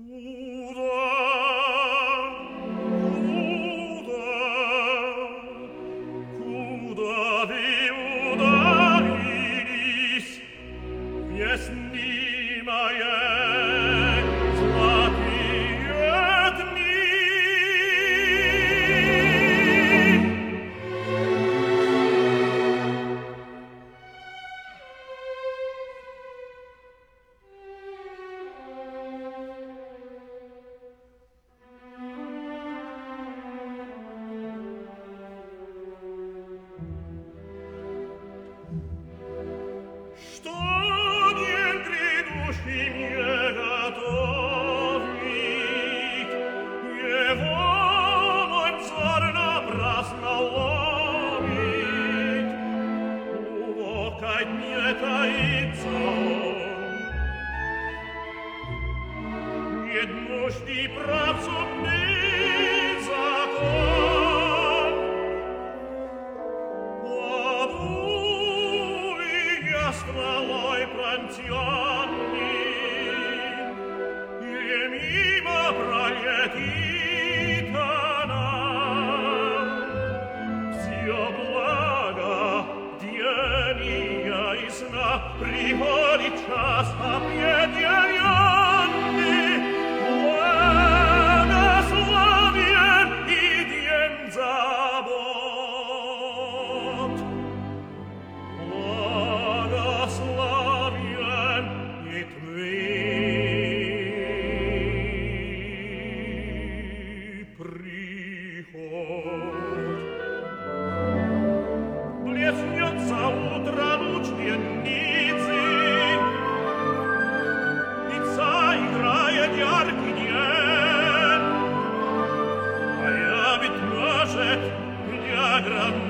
Mm-hmm. Prihodi čas, a pjedjeri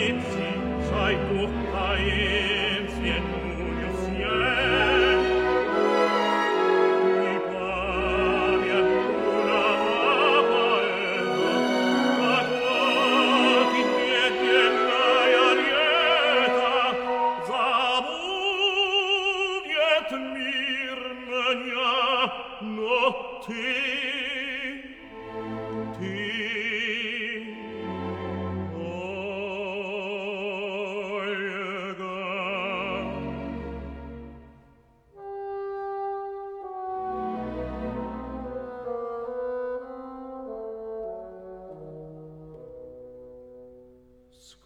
me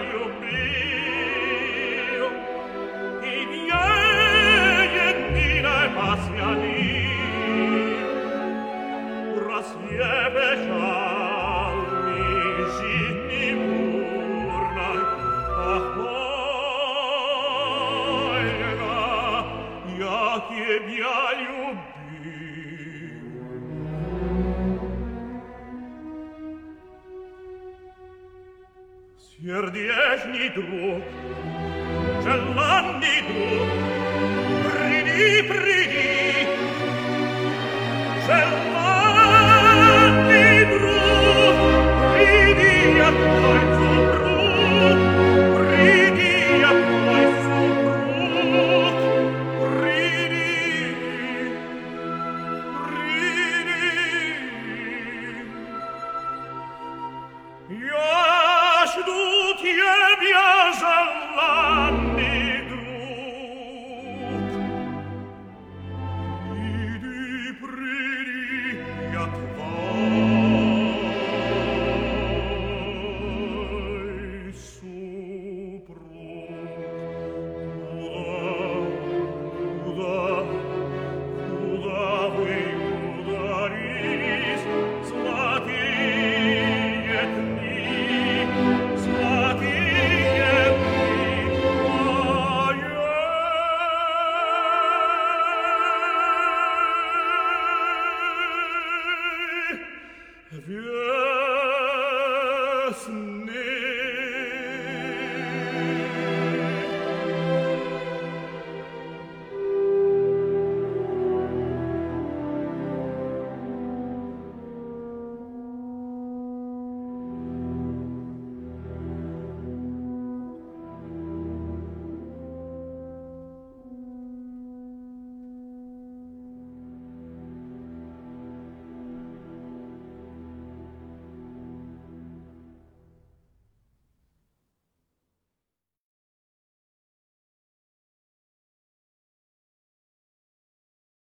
You'll be Pier diecni drup, cellanni drup, pridi, pridi,